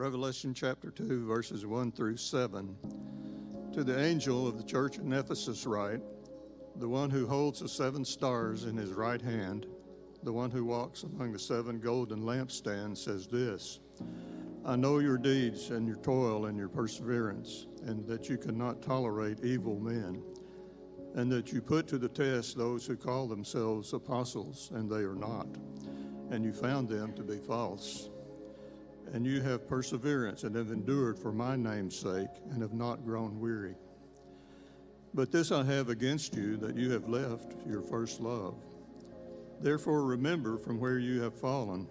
Revelation chapter 2, verses 1 through 7. To the angel of the church in Ephesus, write, the one who holds the seven stars in his right hand, the one who walks among the seven golden lampstands, says this I know your deeds and your toil and your perseverance, and that you cannot tolerate evil men, and that you put to the test those who call themselves apostles, and they are not, and you found them to be false. And you have perseverance and have endured for my name's sake, and have not grown weary. But this I have against you, that you have left your first love. Therefore, remember from where you have fallen,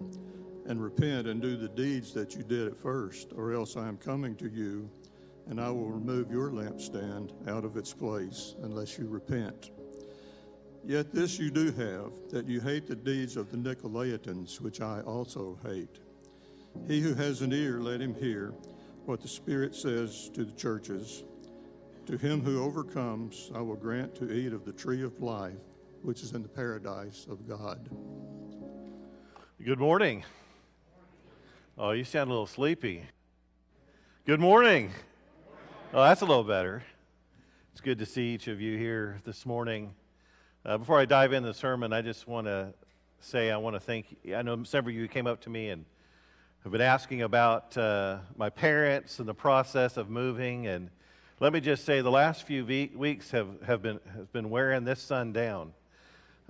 and repent and do the deeds that you did at first, or else I am coming to you, and I will remove your lampstand out of its place, unless you repent. Yet this you do have, that you hate the deeds of the Nicolaitans, which I also hate. He who has an ear, let him hear what the Spirit says to the churches. To him who overcomes, I will grant to eat of the tree of life, which is in the paradise of God. Good morning. Oh, you sound a little sleepy. Good morning. Oh, that's a little better. It's good to see each of you here this morning. Uh, before I dive into the sermon, I just want to say I want to thank. I know several of you came up to me and have been asking about uh, my parents and the process of moving. And let me just say, the last few weeks have, have been, has been wearing this son down.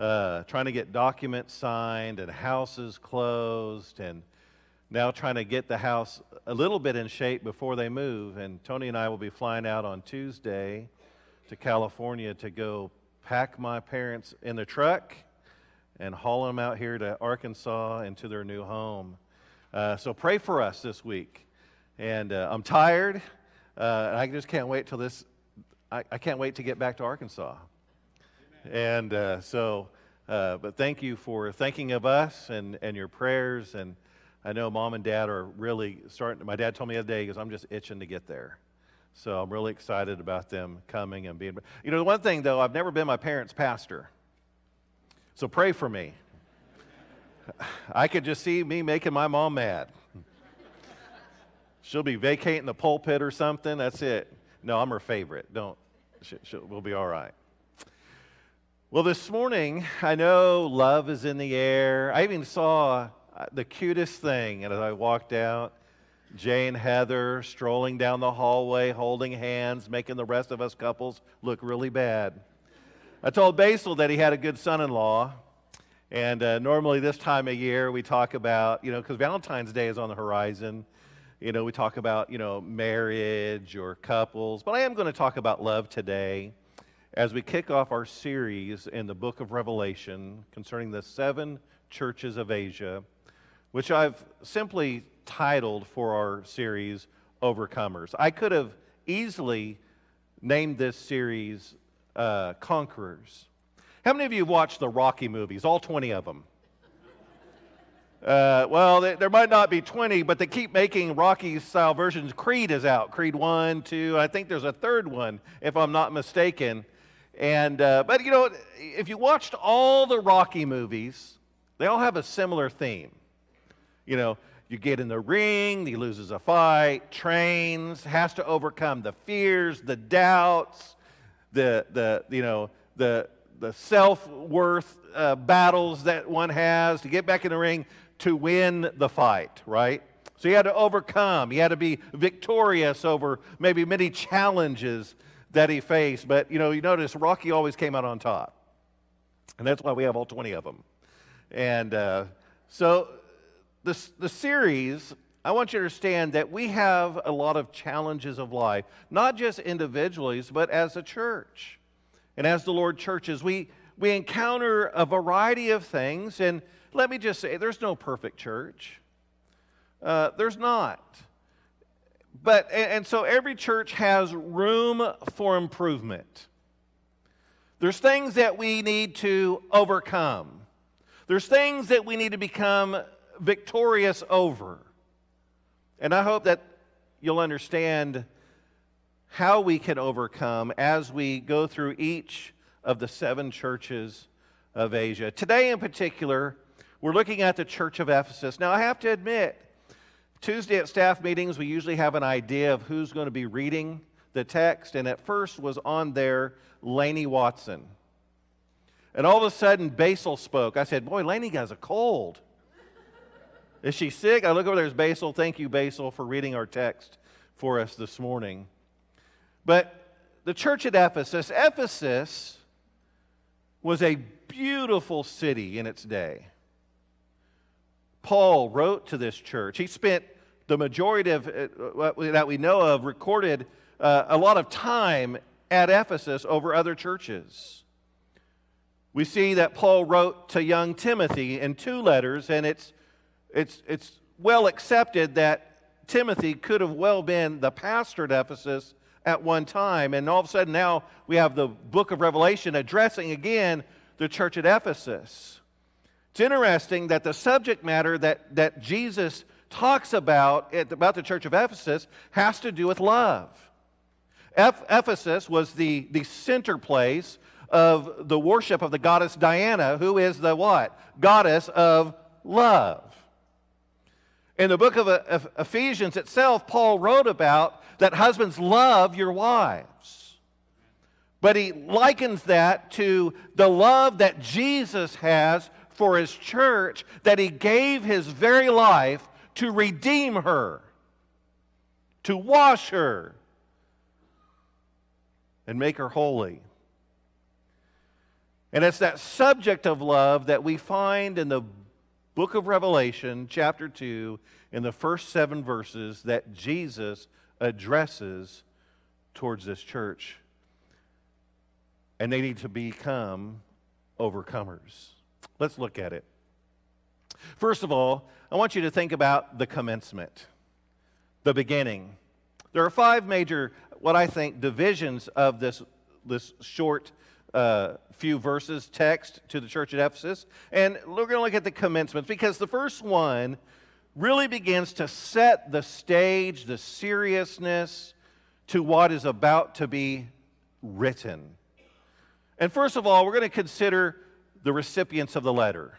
Uh, trying to get documents signed and houses closed, and now trying to get the house a little bit in shape before they move. And Tony and I will be flying out on Tuesday to California to go pack my parents in the truck and haul them out here to Arkansas and to their new home. Uh, so pray for us this week. And uh, I'm tired. Uh, I just can't wait till this. I, I, can't wait to get back to Arkansas. Amen. And uh, so, uh, but thank you for thinking of us and, and your prayers. And I know mom and dad are really starting. My dad told me the other day, because I'm just itching to get there. So I'm really excited about them coming and being. You know, the one thing though, I've never been my parents' pastor. So pray for me. I could just see me making my mom mad. She'll be vacating the pulpit or something. That's it. No, I'm her favorite. Don't. She, we'll be all right. Well, this morning, I know love is in the air. I even saw uh, the cutest thing as I walked out. Jay and Heather strolling down the hallway, holding hands, making the rest of us couples look really bad. I told Basil that he had a good son in law, and uh, normally, this time of year, we talk about, you know, because Valentine's Day is on the horizon. You know, we talk about, you know, marriage or couples. But I am going to talk about love today as we kick off our series in the book of Revelation concerning the seven churches of Asia, which I've simply titled for our series Overcomers. I could have easily named this series uh, Conquerors how many of you have watched the Rocky movies, all 20 of them? Uh, well, there might not be 20, but they keep making Rocky style versions. Creed is out. Creed 1, 2, I think there's a third one, if I'm not mistaken. And, uh, but you know, if you watched all the Rocky movies, they all have a similar theme. You know, you get in the ring, he loses a fight, trains, has to overcome the fears, the doubts, the, the you know, the, the self worth uh, battles that one has to get back in the ring to win the fight, right? So he had to overcome, he had to be victorious over maybe many challenges that he faced. But you know, you notice Rocky always came out on top. And that's why we have all 20 of them. And uh, so this, the series, I want you to understand that we have a lot of challenges of life, not just individually, but as a church. And as the Lord churches, we, we encounter a variety of things. And let me just say, there's no perfect church. Uh, there's not. But, and, and so every church has room for improvement. There's things that we need to overcome. There's things that we need to become victorious over. And I hope that you'll understand how we can overcome as we go through each of the seven churches of Asia. Today, in particular, we're looking at the church of Ephesus. Now, I have to admit, Tuesday at staff meetings, we usually have an idea of who's going to be reading the text, and at first was on there Laney Watson. And all of a sudden, Basil spoke. I said, Boy, Laney has a cold. Is she sick? I look over there, there's Basil. Thank you, Basil, for reading our text for us this morning. But the church at Ephesus, Ephesus was a beautiful city in its day. Paul wrote to this church. He spent the majority of uh, that we know of recorded uh, a lot of time at Ephesus over other churches. We see that Paul wrote to young Timothy in two letters, and it's, it's, it's well accepted that Timothy could have well been the pastor at Ephesus at one time. And all of a sudden, now we have the book of Revelation addressing again the church at Ephesus. It's interesting that the subject matter that, that Jesus talks about, about the church of Ephesus, has to do with love. Ephesus was the, the center place of the worship of the goddess Diana, who is the what? Goddess of love. In the book of Ephesians itself, Paul wrote about that husbands love your wives. But he likens that to the love that Jesus has for his church, that he gave his very life to redeem her, to wash her, and make her holy. And it's that subject of love that we find in the book of Revelation, chapter 2, in the first seven verses that Jesus addresses towards this church. And they need to become overcomers. Let's look at it. First of all, I want you to think about the commencement, the beginning. There are five major, what I think, divisions of this, this short uh, few verses text to the church at Ephesus. And we're going to look at the commencements because the first one really begins to set the stage, the seriousness to what is about to be written. And first of all, we're going to consider the recipients of the letter.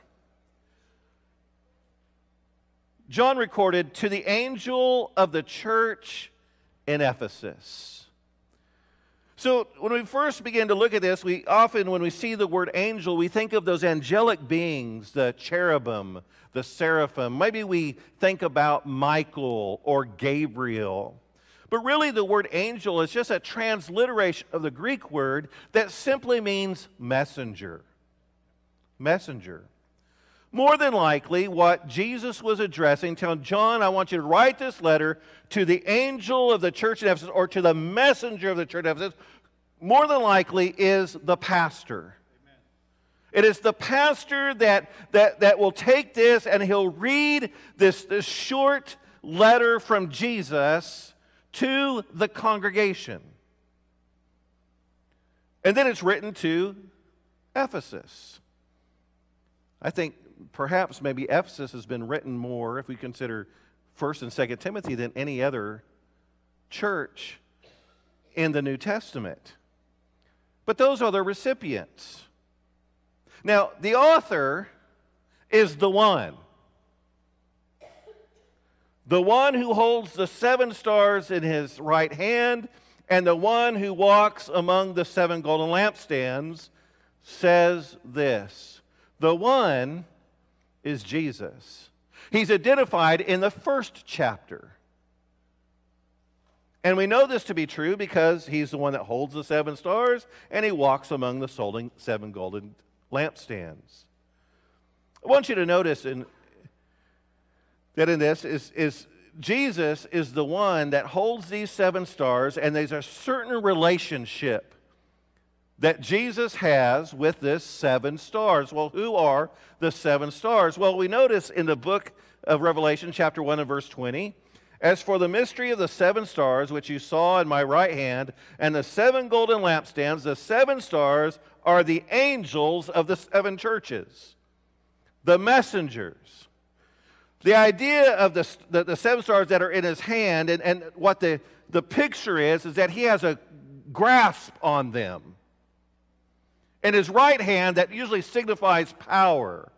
John recorded to the angel of the church in Ephesus. So, when we first begin to look at this, we often, when we see the word angel, we think of those angelic beings, the cherubim, the seraphim. Maybe we think about Michael or Gabriel. But really, the word angel is just a transliteration of the Greek word that simply means messenger. Messenger. More than likely, what Jesus was addressing, telling John, I want you to write this letter to the angel of the church in Ephesus or to the messenger of the church in Ephesus, more than likely is the pastor. Amen. It is the pastor that, that, that will take this and he'll read this, this short letter from Jesus to the congregation. And then it's written to Ephesus. I think perhaps maybe Ephesus has been written more, if we consider 1st and 2nd Timothy, than any other church in the New Testament. But those are the recipients. Now, the author is the one. The one who holds the seven stars in his right hand and the one who walks among the seven golden lampstands says this The one is Jesus. He's identified in the first chapter. And we know this to be true because he's the one that holds the seven stars and he walks among the seven golden lampstands. I want you to notice in, that in this is, is Jesus is the one that holds these seven stars, and there's a certain relationship that Jesus has with this seven stars. Well, who are the seven stars? Well, we notice in the book of Revelation, chapter 1 and verse 20, as for the mystery of the seven stars, which you saw in my right hand, and the seven golden lampstands, the seven stars are the angels of the seven churches, the messengers. The idea of the, the, the seven stars that are in his hand, and, and what the, the picture is, is that he has a grasp on them in his right hand that usually signifies power.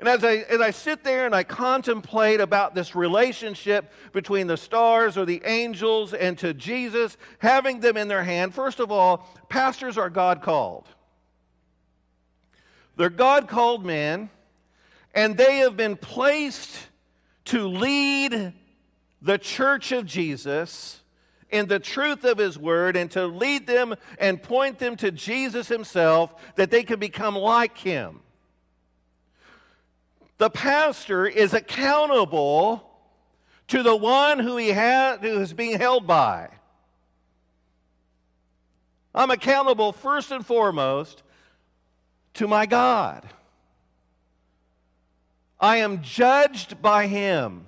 And as I, as I sit there and I contemplate about this relationship between the stars or the angels and to Jesus, having them in their hand, first of all, pastors are God called. They're God called men, and they have been placed to lead the church of Jesus in the truth of his word and to lead them and point them to Jesus himself that they can become like him. The pastor is accountable to the one who he ha- who is being held by. I'm accountable first and foremost to my God. I am judged by him.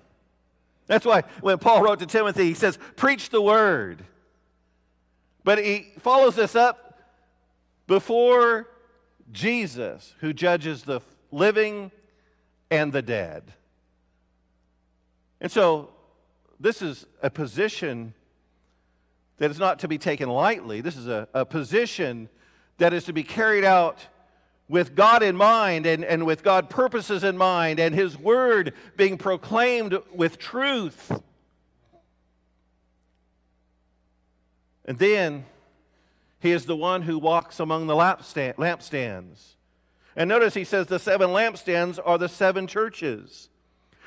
That's why when Paul wrote to Timothy, he says, Preach the word. But he follows this up before Jesus, who judges the living and the dead. And so, this is a position that is not to be taken lightly. This is a, a position that is to be carried out with God in mind and, and with God purposes in mind and His word being proclaimed with truth. And then He is the one who walks among the lampstands. And notice He says the seven lampstands are the seven churches.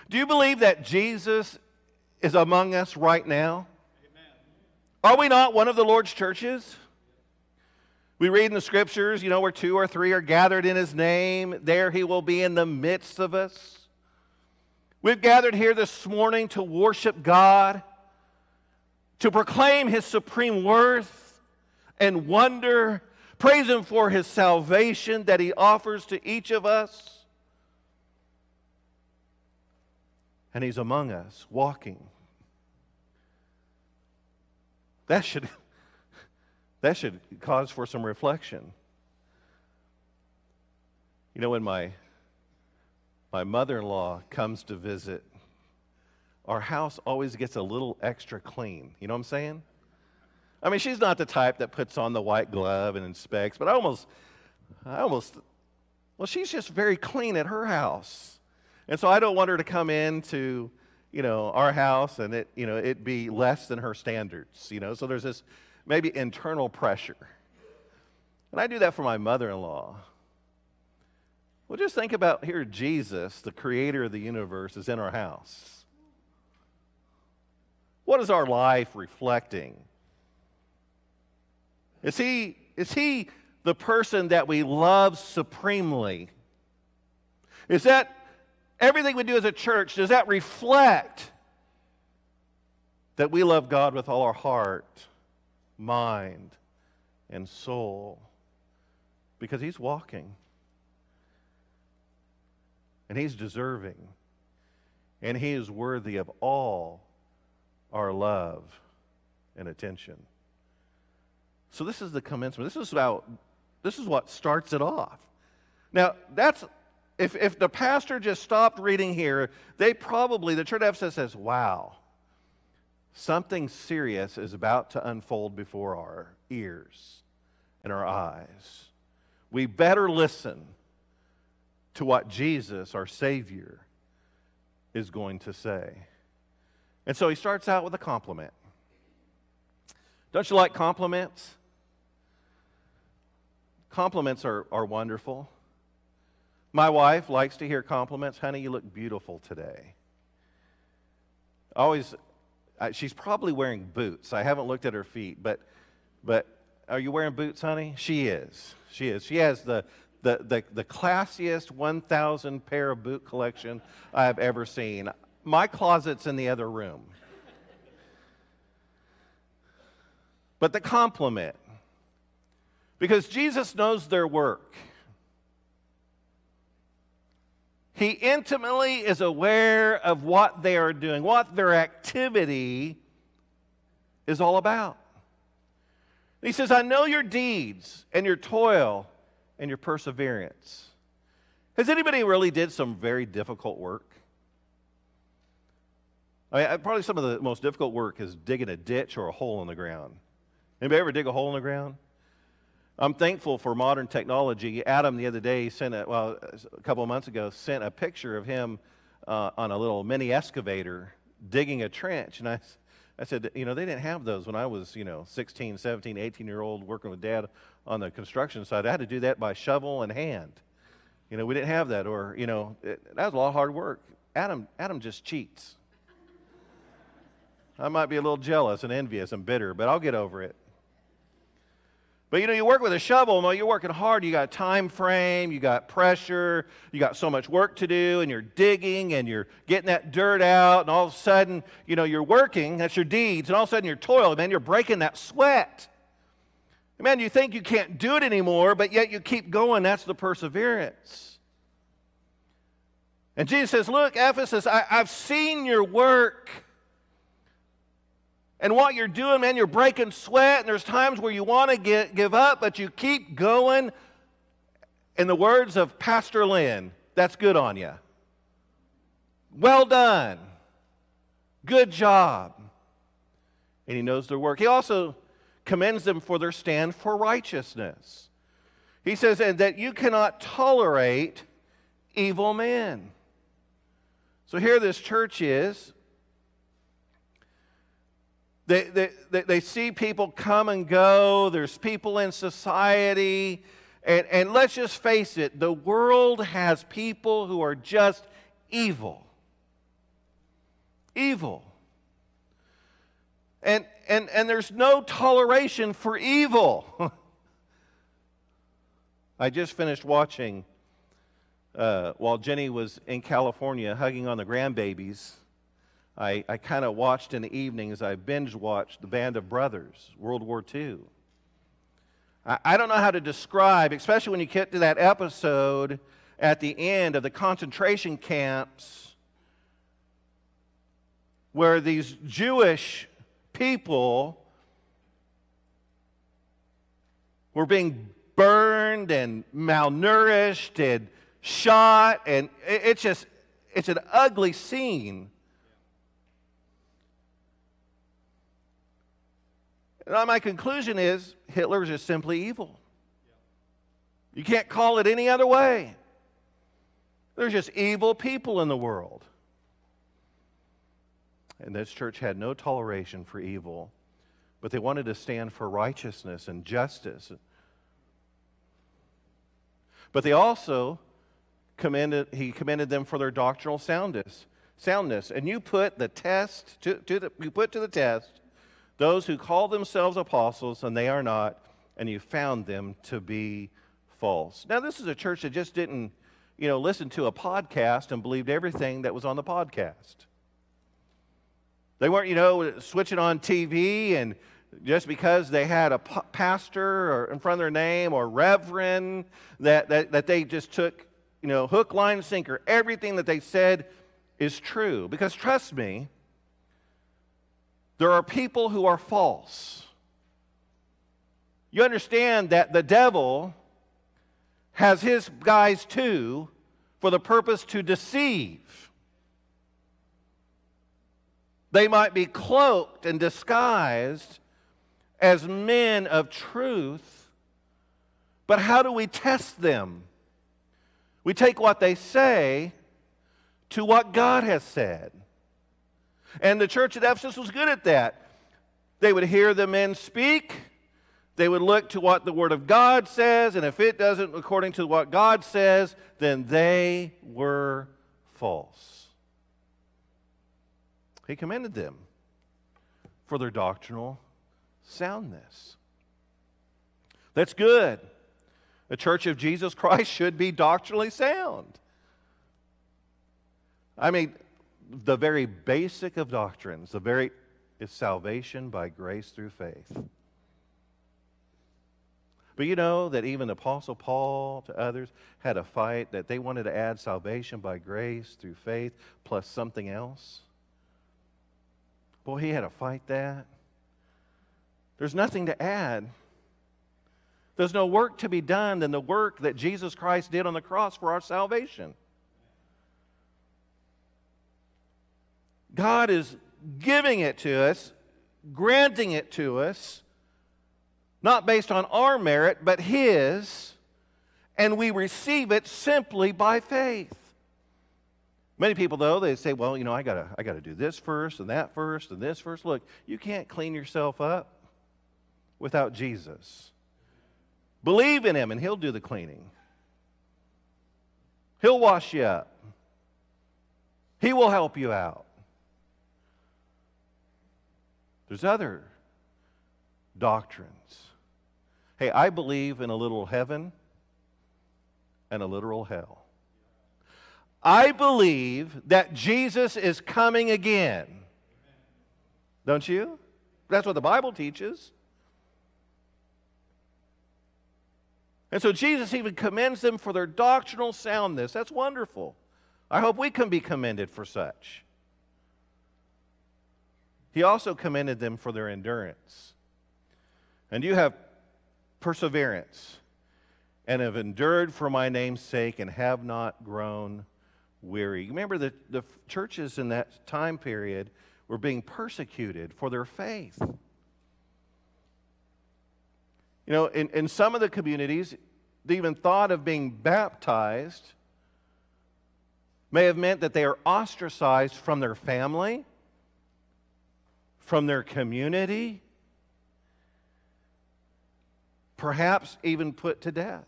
Do you believe that Jesus is among us right now? Amen. Are we not one of the Lord's churches? We read in the scriptures, you know, where two or three are gathered in his name, there he will be in the midst of us. We've gathered here this morning to worship God, to proclaim his supreme worth and wonder, praise him for his salvation that he offers to each of us. And he's among us, walking. That should that should cause for some reflection. You know, when my, my mother in law comes to visit, our house always gets a little extra clean. You know what I'm saying? I mean, she's not the type that puts on the white glove and inspects, but I almost, I almost, well, she's just very clean at her house. And so I don't want her to come into, you know, our house and it, you know, it be less than her standards, you know. So there's this maybe internal pressure. And I do that for my mother in law. Well, just think about here Jesus, the creator of the universe, is in our house. What is our life reflecting? Is he, is he the person that we love supremely? Is that everything we do as a church, does that reflect that we love God with all our heart? Mind, and soul because he's walking and he's deserving and he is worthy of all our love and attention. So this is the commencement. This is about this is what starts it off. Now, that's if if the pastor just stopped reading here, they probably the church of Ephesus says, "Wow, Something serious is about to unfold before our ears and our eyes. We better listen to what Jesus, our Savior, is going to say. And so he starts out with a compliment. Don't you like compliments? Compliments are, are wonderful. My wife likes to hear compliments. Honey, you look beautiful today. Always uh, she's probably wearing boots. I haven't looked at her feet, but, but are you wearing boots, honey? She is. She is. She has the, the, the, the classiest 1,000 pair of boot collection I have ever seen. My closet's in the other room. But the compliment, because Jesus knows their work. He intimately is aware of what they are doing, what their activity is all about. he says, I know your deeds and your toil and your perseverance. Has anybody really did some very difficult work? I mean, probably some of the most difficult work is digging a ditch or a hole in the ground. Anybody ever dig a hole in the ground? I'm thankful for modern technology. Adam the other day sent a well a couple of months ago sent a picture of him uh, on a little mini excavator digging a trench, and I. I said, you know, they didn't have those when I was, you know, 16, 17, 18 year old working with dad on the construction side. I had to do that by shovel and hand. You know, we didn't have that, or, you know, it, that was a lot of hard work. Adam, Adam just cheats. I might be a little jealous and envious and bitter, but I'll get over it. But you know, you work with a shovel, no, you're working hard. You got a time frame, you got pressure, you got so much work to do, and you're digging and you're getting that dirt out, and all of a sudden, you know, you're working, that's your deeds, and all of a sudden you're toiling, man, you're breaking that sweat. Man, you think you can't do it anymore, but yet you keep going. That's the perseverance. And Jesus says, Look, Ephesus, I, have seen your work. And what you're doing, man, you're breaking sweat, and there's times where you want to get, give up, but you keep going. In the words of Pastor Lynn, that's good on you. Well done. Good job. And he knows their work. He also commends them for their stand for righteousness. He says, and that you cannot tolerate evil men. So here this church is they, they, they, see people come and go, there's people in society. And, and let's just face it the world has people who are just evil. Evil. And, and, and there's no toleration for evil. I just finished watching uh, while Jenny was in California hugging on the grandbabies. I, I kind of watched in the evenings, I binge watched The Band of Brothers, World War II. I, I don't know how to describe, especially when you get to that episode at the end of the concentration camps where these Jewish people were being burned and malnourished and shot and it's just it's an ugly scene And my conclusion is Hitler is just simply evil. You can't call it any other way. There's just evil people in the world. And this church had no toleration for evil, but they wanted to stand for righteousness and justice. But they also commended, he commended them for their doctrinal soundness. Soundness. And you put the test to, to the, you put to the test those who call themselves apostles and they are not, and you found them to be false. Now, this is a church that just didn't, you know, listen to a podcast and believed everything that was on the podcast. They weren't, you know, switching on TV and just because they had a pastor or in front of their name or reverend that, that, that they just took, you know, hook, line, sinker. Everything that they said is true. Because trust me, there are people who are false. You understand that the devil has his guys too for the purpose to deceive. They might be cloaked and disguised as men of truth, but how do we test them? We take what they say to what God has said. And the church at Ephesus was good at that. They would hear the men speak, they would look to what the Word of God says, and if it doesn't according to what God says, then they were false. He commended them for their doctrinal soundness. That's good. The church of Jesus Christ should be doctrinally sound. I mean, the very basic of doctrines, the very is salvation by grace through faith. But you know that even Apostle Paul to others had a fight that they wanted to add salvation by grace through faith plus something else. Boy, he had to fight that. There's nothing to add. There's no work to be done than the work that Jesus Christ did on the cross for our salvation. God is giving it to us, granting it to us, not based on our merit, but His, and we receive it simply by faith. Many people, though, they say, well, you know, I got I gotta do this first and that first and this first. Look, you can't clean yourself up without Jesus. Believe in Him, and He'll do the cleaning. He'll wash you up. He will help you out. There's other doctrines. Hey, I believe in a little heaven and a literal hell. I believe that Jesus is coming again. Don't you? That's what the Bible teaches. And so Jesus even commends them for their doctrinal soundness. That's wonderful. I hope we can be commended for such. He also commended them for their endurance. And you have perseverance and have endured for my name's sake and have not grown weary. Remember that the churches in that time period were being persecuted for their faith. You know, in, in some of the communities, they even thought of being baptized may have meant that they are ostracized from their family, from their community, perhaps even put to death.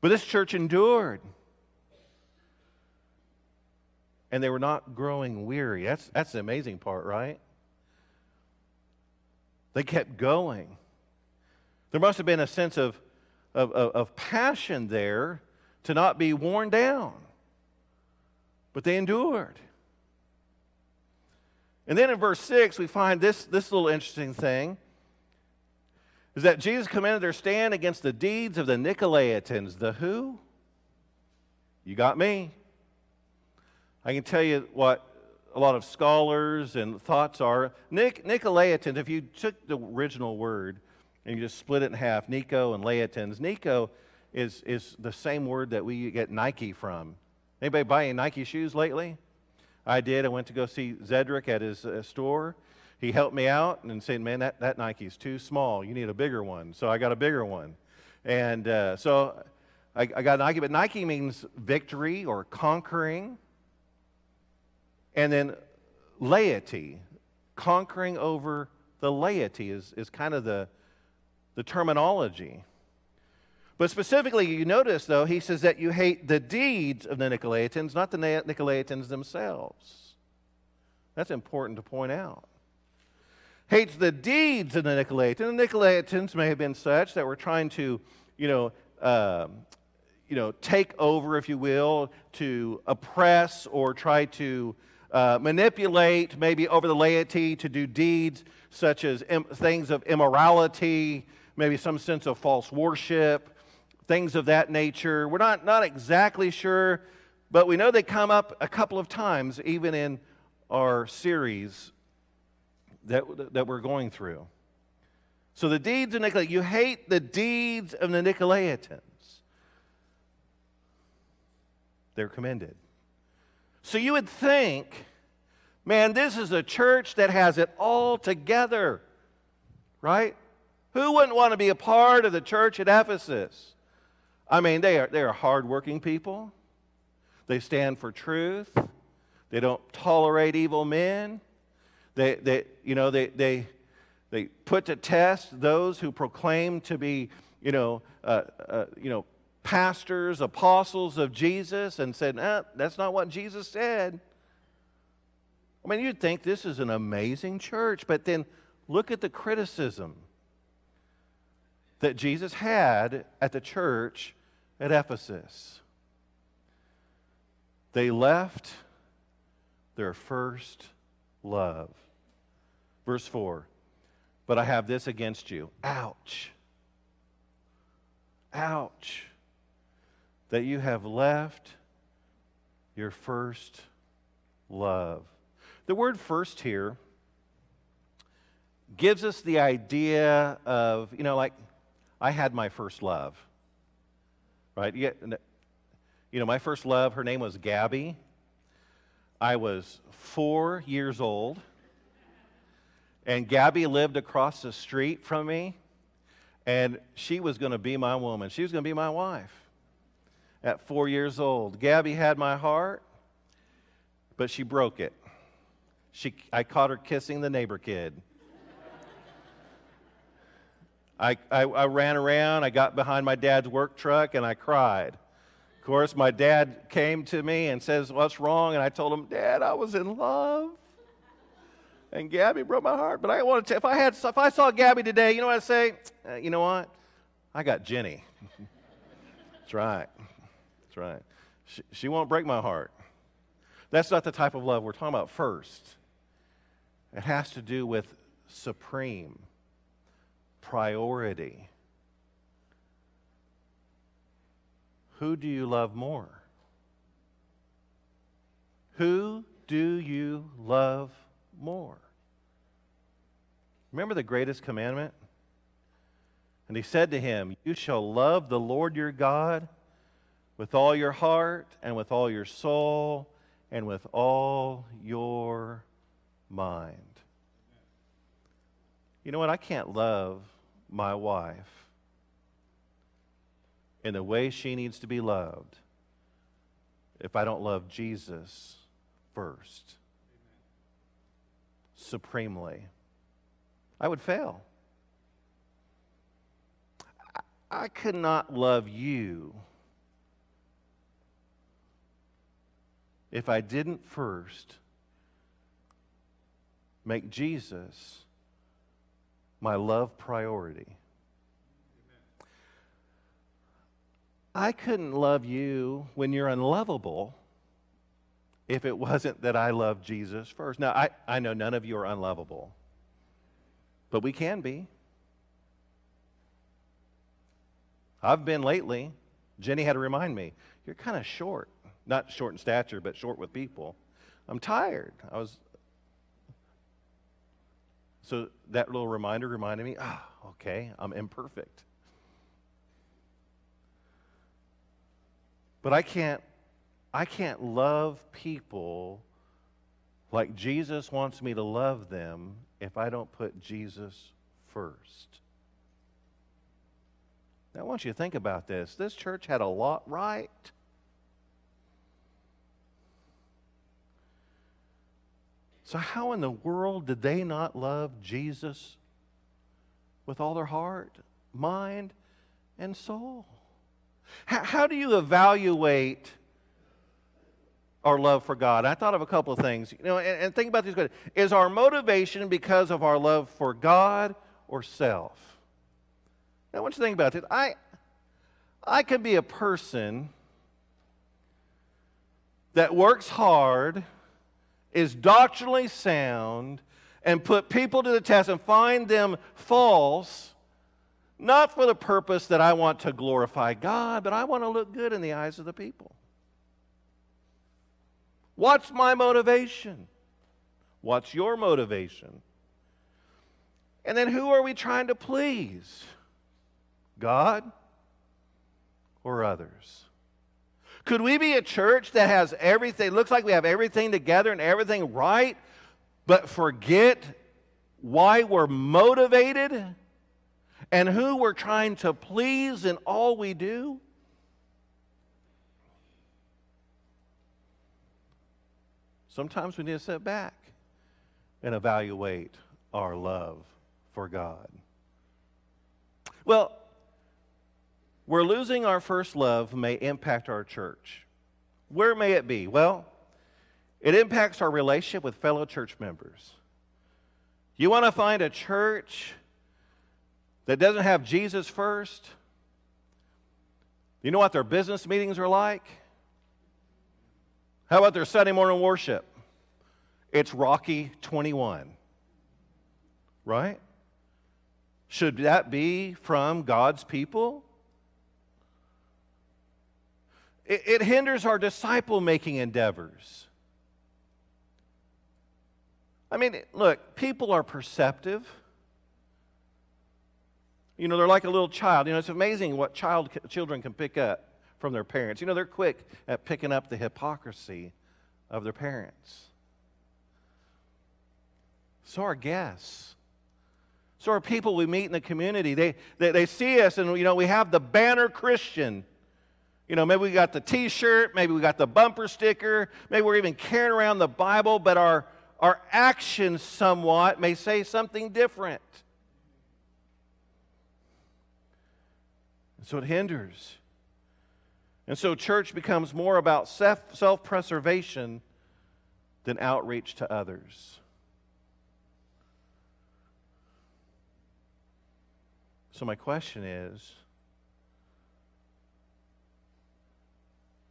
But this church endured. And they were not growing weary. That's, that's the amazing part, right? They kept going. There must have been a sense of, of, of, of passion there to not be worn down. But they endured. And then in verse 6, we find this, this little interesting thing is that Jesus commanded their stand against the deeds of the Nicolaitans. The who? You got me. I can tell you what a lot of scholars and thoughts are. Nic- Nicolaitans, if you took the original word and you just split it in half, Nico and Laitans, Nico is, is the same word that we get Nike from. Anybody buy any Nike shoes lately? I did. I went to go see Zedric at his uh, store. He helped me out and said, Man, that, that Nike's too small. You need a bigger one. So I got a bigger one. And uh, so I, I got Nike, but Nike means victory or conquering. And then laity, conquering over the laity is, is kind of the, the terminology. But specifically, you notice, though, he says that you hate the deeds of the Nicolaitans, not the Nicolaitans themselves. That's important to point out. Hates the deeds of the Nicolaitans. The Nicolaitans may have been such that were trying to, you know, uh, you know, take over, if you will, to oppress or try to uh, manipulate maybe over the laity to do deeds such as Im- things of immorality, maybe some sense of false worship, things of that nature. We're not, not exactly sure, but we know they come up a couple of times, even in our series that, that we're going through. So the deeds of Nicolaitans, you hate the deeds of the Nicolaitans. They're commended. So you would think, man, this is a church that has it all together, right? Who wouldn't want to be a part of the church at Ephesus? I mean, they are, they are hardworking people. They stand for truth. They don't tolerate evil men. They, they, you know, they, they, they put to test those who proclaim to be, you know, uh, uh, you know, pastors, apostles of Jesus and said, eh, that's not what Jesus said. I mean, you'd think this is an amazing church, but then look at the criticism that Jesus had at the church at Ephesus. They left their first love. Verse 4 But I have this against you. Ouch. Ouch that you have left your first love. The word first here gives us the idea of, you know, like, I had my first love, right? You know, my first love, her name was Gabby. I was four years old, And Gabby lived across the street from me, and she was going to be my woman. She was going to be my wife at four years old. Gabby had my heart, but she broke it. She, I caught her kissing the neighbor kid. I, I, I, ran around, I got behind my dad's work truck, and I cried. Of course, my dad came to me and says, What's wrong? And I told him, Dad, I was in love. And Gabby broke my heart. But I want to, if I had, if I saw Gabby today, you know what I'd say? Uh, you know what? I got Jenny. That's right. That's right. She, she won't break my heart. That's not the type of love we're talking about first. It has to do with supreme priority. Who do you love more? Who do you love more? Remember the greatest commandment? And he said to him, You shall love the Lord your God with all your heart and with all your soul and with all your mind. You know what? I can't love my wife in the way she needs to be loved if I don't love Jesus first, supremely. I would fail. I could not love you if I didn't first make Jesus my love priority. I couldn't love you when you're unlovable if it wasn't that I love Jesus first. Now, I, I know none of you are unlovable, but we can be. I've been lately. Jenny had to remind me, you're kind of short. Not short in stature, but short with people. I'm tired. I was so that little reminder reminded me, ah, okay, I'm imperfect. But I can't I can't love people like Jesus wants me to love them if I don't put Jesus first. Now, I want you to think about this. This church had a lot right. So, how in the world did they not love Jesus with all their heart, mind, and soul? How, how do you evaluate our love for God? I thought of a couple of things. You know, and, and think about these questions. Is our motivation because of our love for God or self? Now, I want you to think about this. I, I could be a person that works hard is doctrinally sound and put people to the test and find them false, not for the purpose that I want to glorify God, but I want to look good in the eyes of the people. What's my motivation? What's your motivation? And then who are we trying to please? God or others? Could we be a church that has everything, looks like we have everything together and everything right, but forget why we're motivated and who we're trying to please in all we do? Sometimes we need to sit back and evaluate our love for God. Well, where losing our first love may impact our church. Where may it be? Well, it impacts our relationship with fellow church members. You want to find a church that doesn't have Jesus first? You know what their business meetings are like? How about their Sunday morning worship? It's Rocky 21. Right? Should that be from God's people? It, it hinders our disciple making endeavors. I mean, look, people are perceptive. You know, they're like a little child. You know, it's amazing what child, children can pick up from their parents. You know, they're quick at picking up the hypocrisy of their parents. So are guests So are people we meet in the community. They, they, they see us and, you know, we have the banner Christian. You know, maybe we got the t shirt, maybe we got the bumper sticker, maybe we're even carrying around the Bible, but our, our actions somewhat may say something different. And so it hinders. And so church becomes more about self preservation than outreach to others. So, my question is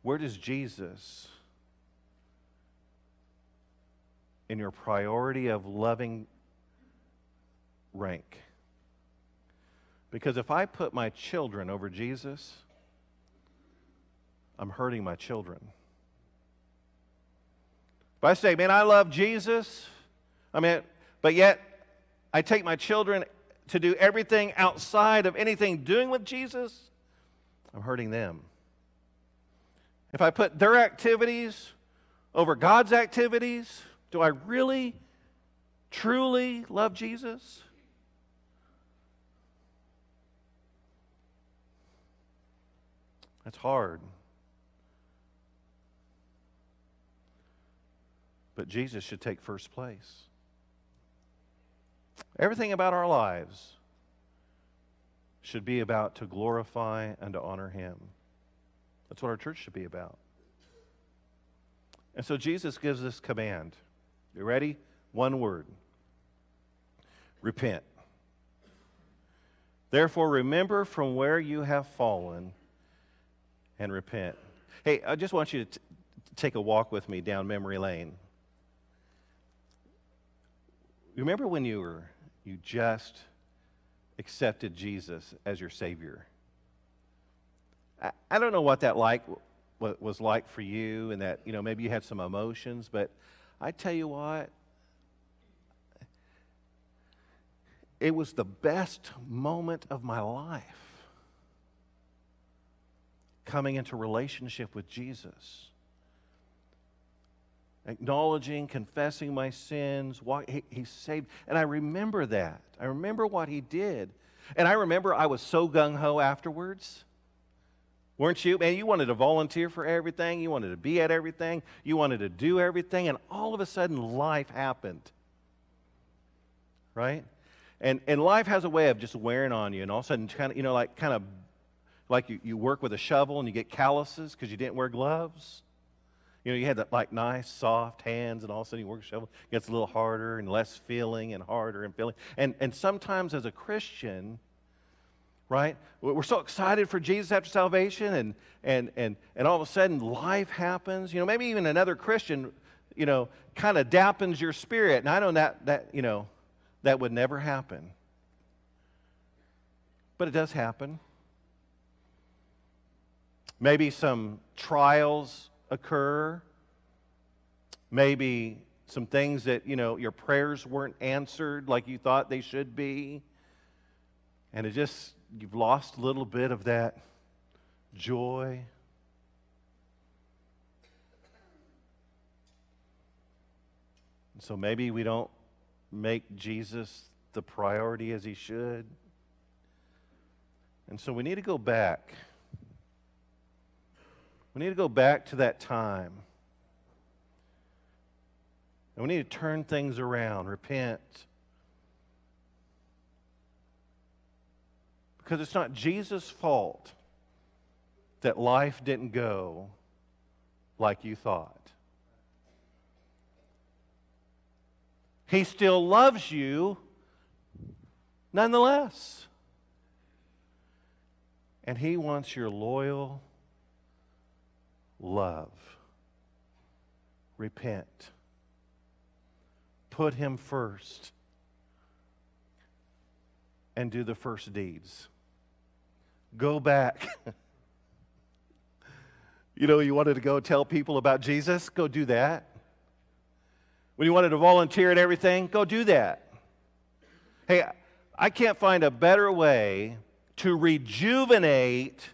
where does Jesus, in your priority of loving, rank? Because if I put my children over Jesus, I'm hurting my children. If I say, man, I love Jesus, I mean, but yet I take my children to do everything outside of anything doing with Jesus, I'm hurting them. If I put their activities over God's activities, do I really, truly love Jesus? That's hard. But Jesus should take first place. Everything about our lives should be about to glorify and to honor Him. That's what our church should be about. And so Jesus gives this command. You ready? One word repent. Therefore, remember from where you have fallen and repent. Hey, I just want you to t- take a walk with me down memory lane. Remember when you were you just accepted Jesus as your Savior. I, I don't know what that like what was like for you, and that you know maybe you had some emotions, but I tell you what, it was the best moment of my life coming into relationship with Jesus acknowledging, confessing my sins. He, he saved. And I remember that. I remember what he did. And I remember I was so gung ho afterwards. Weren't you? Man, you wanted to volunteer for everything. You wanted to be at everything. You wanted to do everything. And all of a sudden, life happened. Right? And, and life has a way of just wearing on you. And all of a sudden, kind of, you know, like kind of like you, you work with a shovel and you get calluses because you didn't wear gloves. You know, you had that like nice, soft hands, and all of a sudden you work a shovel, it gets a little harder and less feeling and harder and feeling. And, and sometimes as a Christian, right, we're so excited for Jesus after salvation, and, and, and, and all of a sudden life happens. You know, maybe even another Christian, you know, kind of dampens your spirit. And I know that, that, you know, that would never happen. But it does happen. Maybe some trials occur. Maybe some things that, you know, your prayers weren't answered like you thought they should be. And it just, you've lost a little bit of that joy. So maybe we don't make Jesus the priority as he should. And so we need to go back. We need to go back to that time. And we need to turn things around, repent. Because it's not Jesus' fault that life didn't go like you thought. He still loves you nonetheless. And He wants your loyal love. Repent. Put Him first. And do the first deeds. Go back. you know, you wanted to go tell people about Jesus? Go do that. When you wanted to volunteer and everything? Go do that. Hey, I can't find a better way to rejuvenate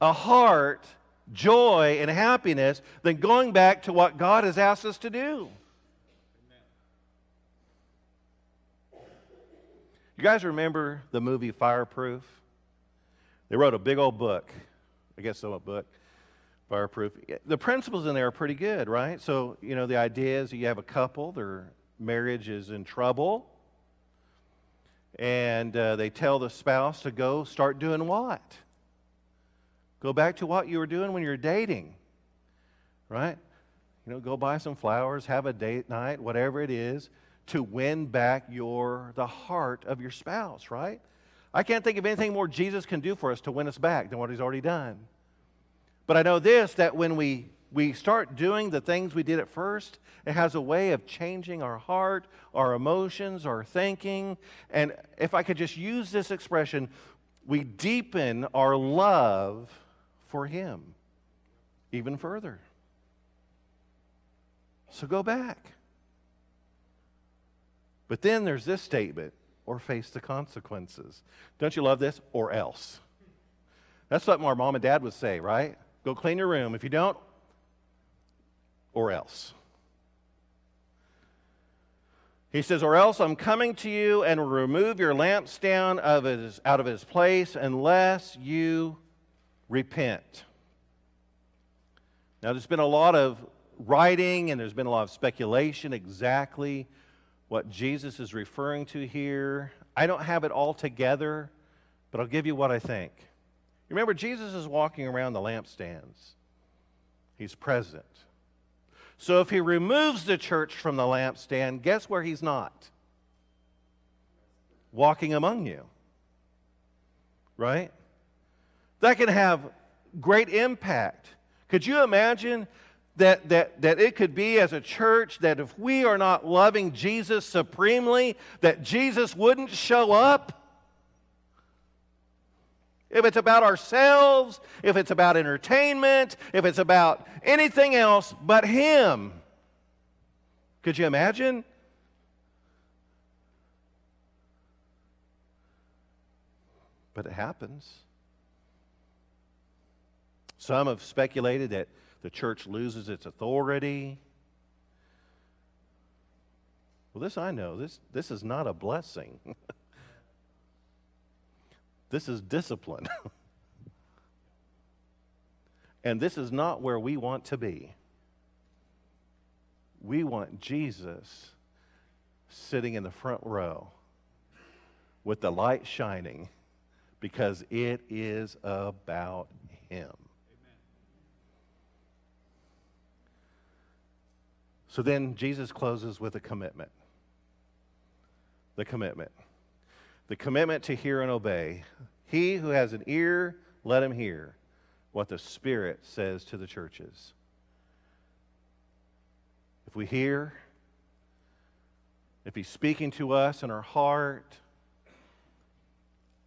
a heart, joy, and happiness than going back to what God has asked us to do. You guys remember the movie Fireproof? They wrote a big old book. I guess so, a book. Fireproof. The principles in there are pretty good, right? So, you know, the idea is that you have a couple, their marriage is in trouble, and uh, they tell the spouse to go start doing what? Go back to what you were doing when you were dating, right? You know, go buy some flowers, have a date night, whatever it is, to win back your the heart of your spouse, right? I can't think of anything more Jesus can do for us to win us back than what he's already done. But I know this that when we we start doing the things we did at first, it has a way of changing our heart, our emotions, our thinking. And if I could just use this expression, we deepen our love for Him even further. So go back. But then there's this statement or face the consequences. Don't you love this? Or else. That's what our mom and dad would say, right? Go clean your room. If you don't, or else. He says, Or else I'm coming to you and will remove your lampstand of his, out of his place unless you repent. Now, there's been a lot of writing and there's been a lot of speculation exactly what Jesus is referring to here. I don't have it all together, but I'll give you what I think. Remember, Jesus is walking around the lampstands, he's present. So if he removes the church from the lampstand, guess where he's not? Walking among you. Right? That can have great impact. Could you imagine that, that, that it could be as a church that if we are not loving Jesus supremely, that Jesus wouldn't show up? if it's about ourselves, if it's about entertainment, if it's about anything else but Him. Could you imagine? But it happens. Some have speculated that the church loses its authority. Well, this I know. This, this is not a blessing. This is discipline. and this is not where we want to be. We want Jesus sitting in the front row with the light shining because it is about Him. So then Jesus closes with a commitment. The commitment the commitment to hear and obey. He who has an ear, let him hear what the Spirit says to the churches. If we hear, if He's speaking to us in our heart,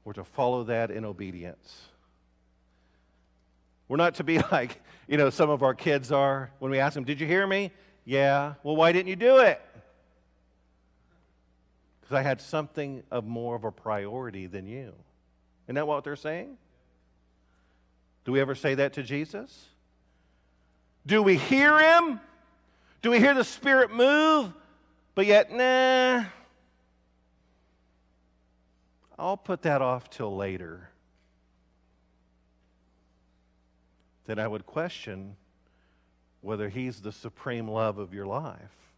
we're to follow that in obedience. We're not to be like, you know, some of our kids are when we ask them, Did you hear me? Yeah. Well, why didn't you do it? because I had something of more of a priority than you. Isn't that what they're saying? Do we ever say that to Jesus? Do we hear him? Do we hear the Spirit move? But yet, nah, I'll put that off till later. Then I would question whether he's the supreme love of your life.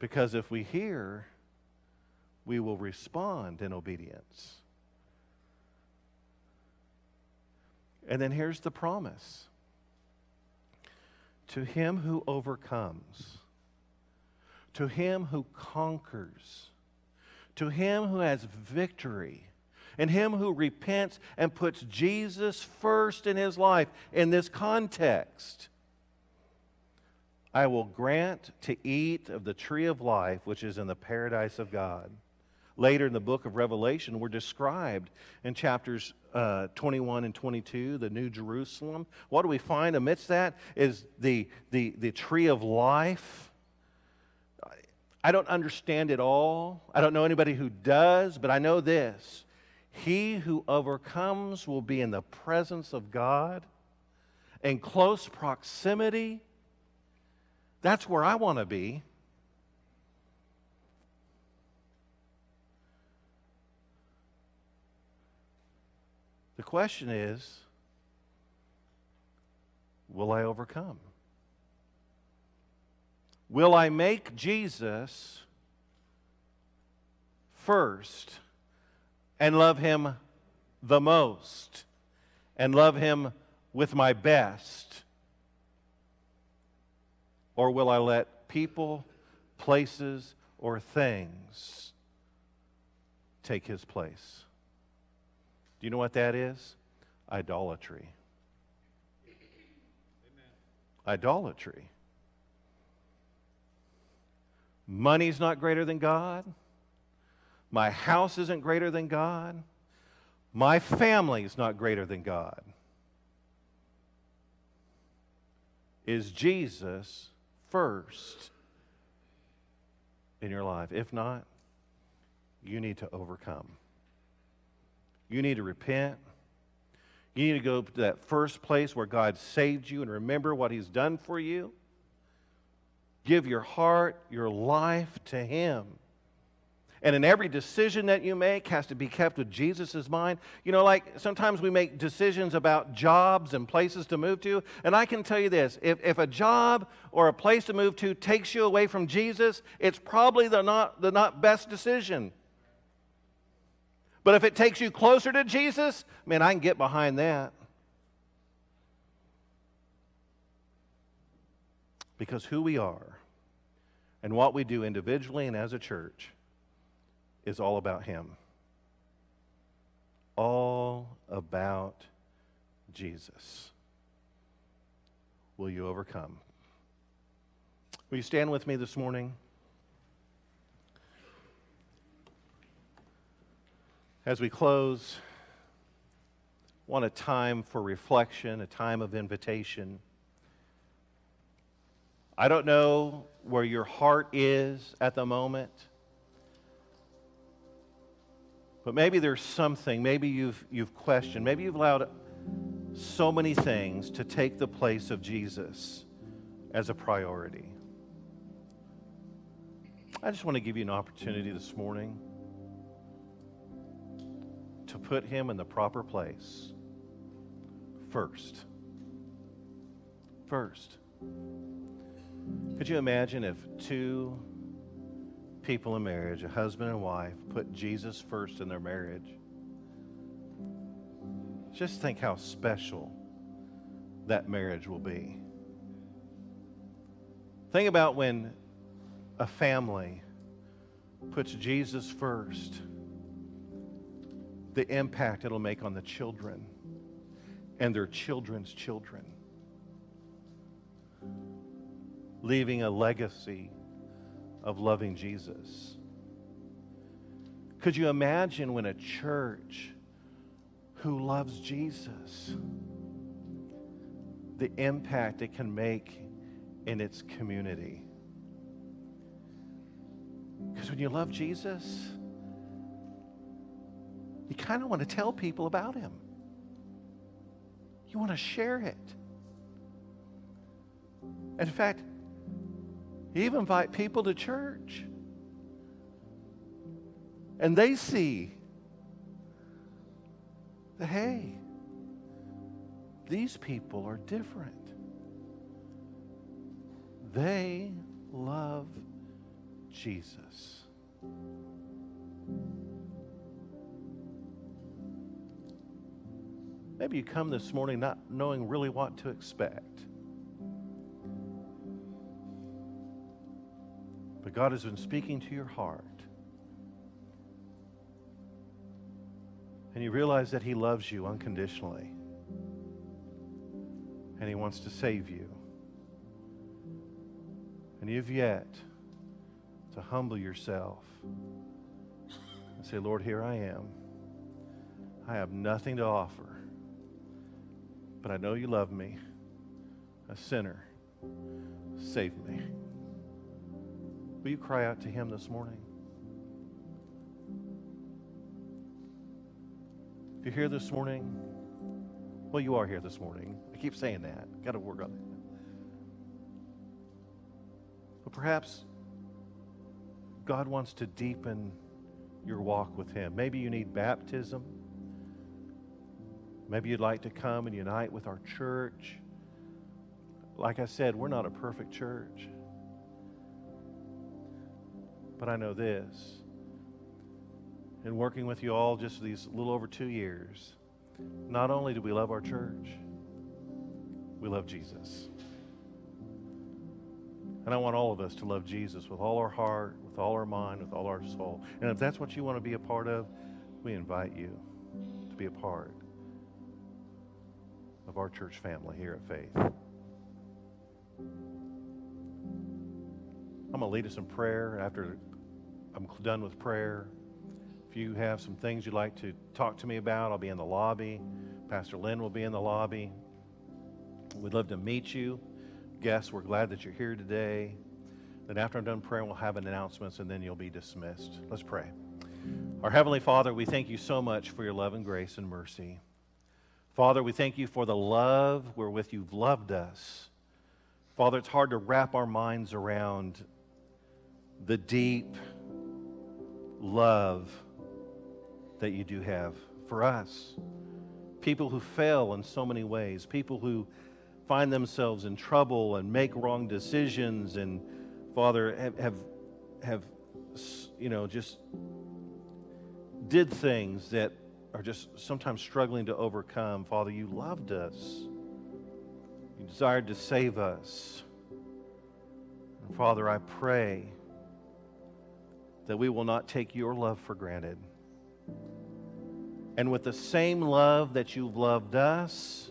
Because if we hear, we will respond in obedience. And then here's the promise to him who overcomes, to him who conquers, to him who has victory, and him who repents and puts Jesus first in his life in this context. I will grant to eat of the tree of life which is in the paradise of God later in the book of Revelation were described in chapters uh, 21 and 22, the New Jerusalem. What do we find amidst that? Is the, the, the tree of life. I don't understand it all. I don't know anybody who does, but I know this. He who overcomes will be in the presence of God in close proximity. That's where I want to be. The question is will I overcome? Will I make Jesus first and love him the most and love him with my best? Or will I let people, places, or things take his place? Do you know what that is? Idolatry. Idolatry. Money's not greater than God. My house isn't greater than God. My family is not greater than God. Is Jesus first in your life? If not, you need to overcome. You need to repent. You need to go to that first place where God saved you and remember what He's done for you. Give your heart, your life to Him. And in every decision that you make has to be kept with Jesus' mind. You know, like sometimes we make decisions about jobs and places to move to. And I can tell you this if, if a job or a place to move to takes you away from Jesus, it's probably the not, the not best decision. But if it takes you closer to Jesus, man, I can get behind that. Because who we are and what we do individually and as a church is all about Him. All about Jesus. Will you overcome? Will you stand with me this morning? As we close, want a time for reflection, a time of invitation. I don't know where your heart is at the moment, but maybe there's something, maybe you've, you've questioned, maybe you've allowed so many things to take the place of Jesus as a priority. I just want to give you an opportunity this morning to put him in the proper place first. First. Could you imagine if two people in marriage, a husband and wife, put Jesus first in their marriage? Just think how special that marriage will be. Think about when a family puts Jesus first the impact it'll make on the children and their children's children, leaving a legacy of loving Jesus. Could you imagine when a church who loves Jesus, the impact it can make in its community? Because when you love Jesus, you kind of want to tell people about him. You want to share it. In fact, you even invite people to church. And they see that, hey, these people are different. They love Jesus. Maybe you come this morning not knowing really what to expect. God has been speaking to your heart. And you realize that He loves you unconditionally. And He wants to save you. And you've yet to humble yourself and say, Lord, here I am. I have nothing to offer but I know you love me, a sinner. Save me. Will you cry out to him this morning? If you're here this morning, well, you are here this morning. I keep saying that. Got to work on it. But perhaps God wants to deepen your walk with Him. Maybe you need baptism. Maybe you'd like to come and unite with our church. Like I said, we're not a perfect church. But I know this. In working with you all just these little over two years, not only do we love our church, we love Jesus. And I want all of us to love Jesus with all our heart, with all our mind, with all our soul. And if that's what you want to be a part of, we invite you to be a part of our church family here at Faith. I'm going to lead us in prayer after I'm done with prayer. If you have some things you'd like to talk to me about, I'll be in the lobby. Pastor Lynn will be in the lobby. We'd love to meet you. Guests, we're glad that you're here today. Then, after I'm done praying, we'll have an announcements and then you'll be dismissed. Let's pray. Our Heavenly Father, we thank you so much for your love and grace and mercy. Father, we thank you for the love wherewith you've loved us. Father, it's hard to wrap our minds around the deep love that you do have for us. People who fail in so many ways, people who find themselves in trouble and make wrong decisions, and Father, have, have, have you know, just did things that are just sometimes struggling to overcome. Father, you loved us. You desired to save us. And Father, I pray that we will not take your love for granted. And with the same love that you've loved us,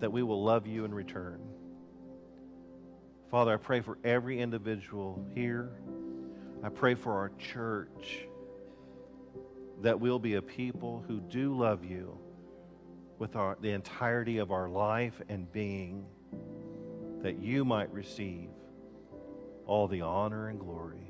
that we will love you in return. Father, I pray for every individual here. I pray for our church that we'll be a people who do love you with our, the entirety of our life and being, that you might receive all the honor and glory.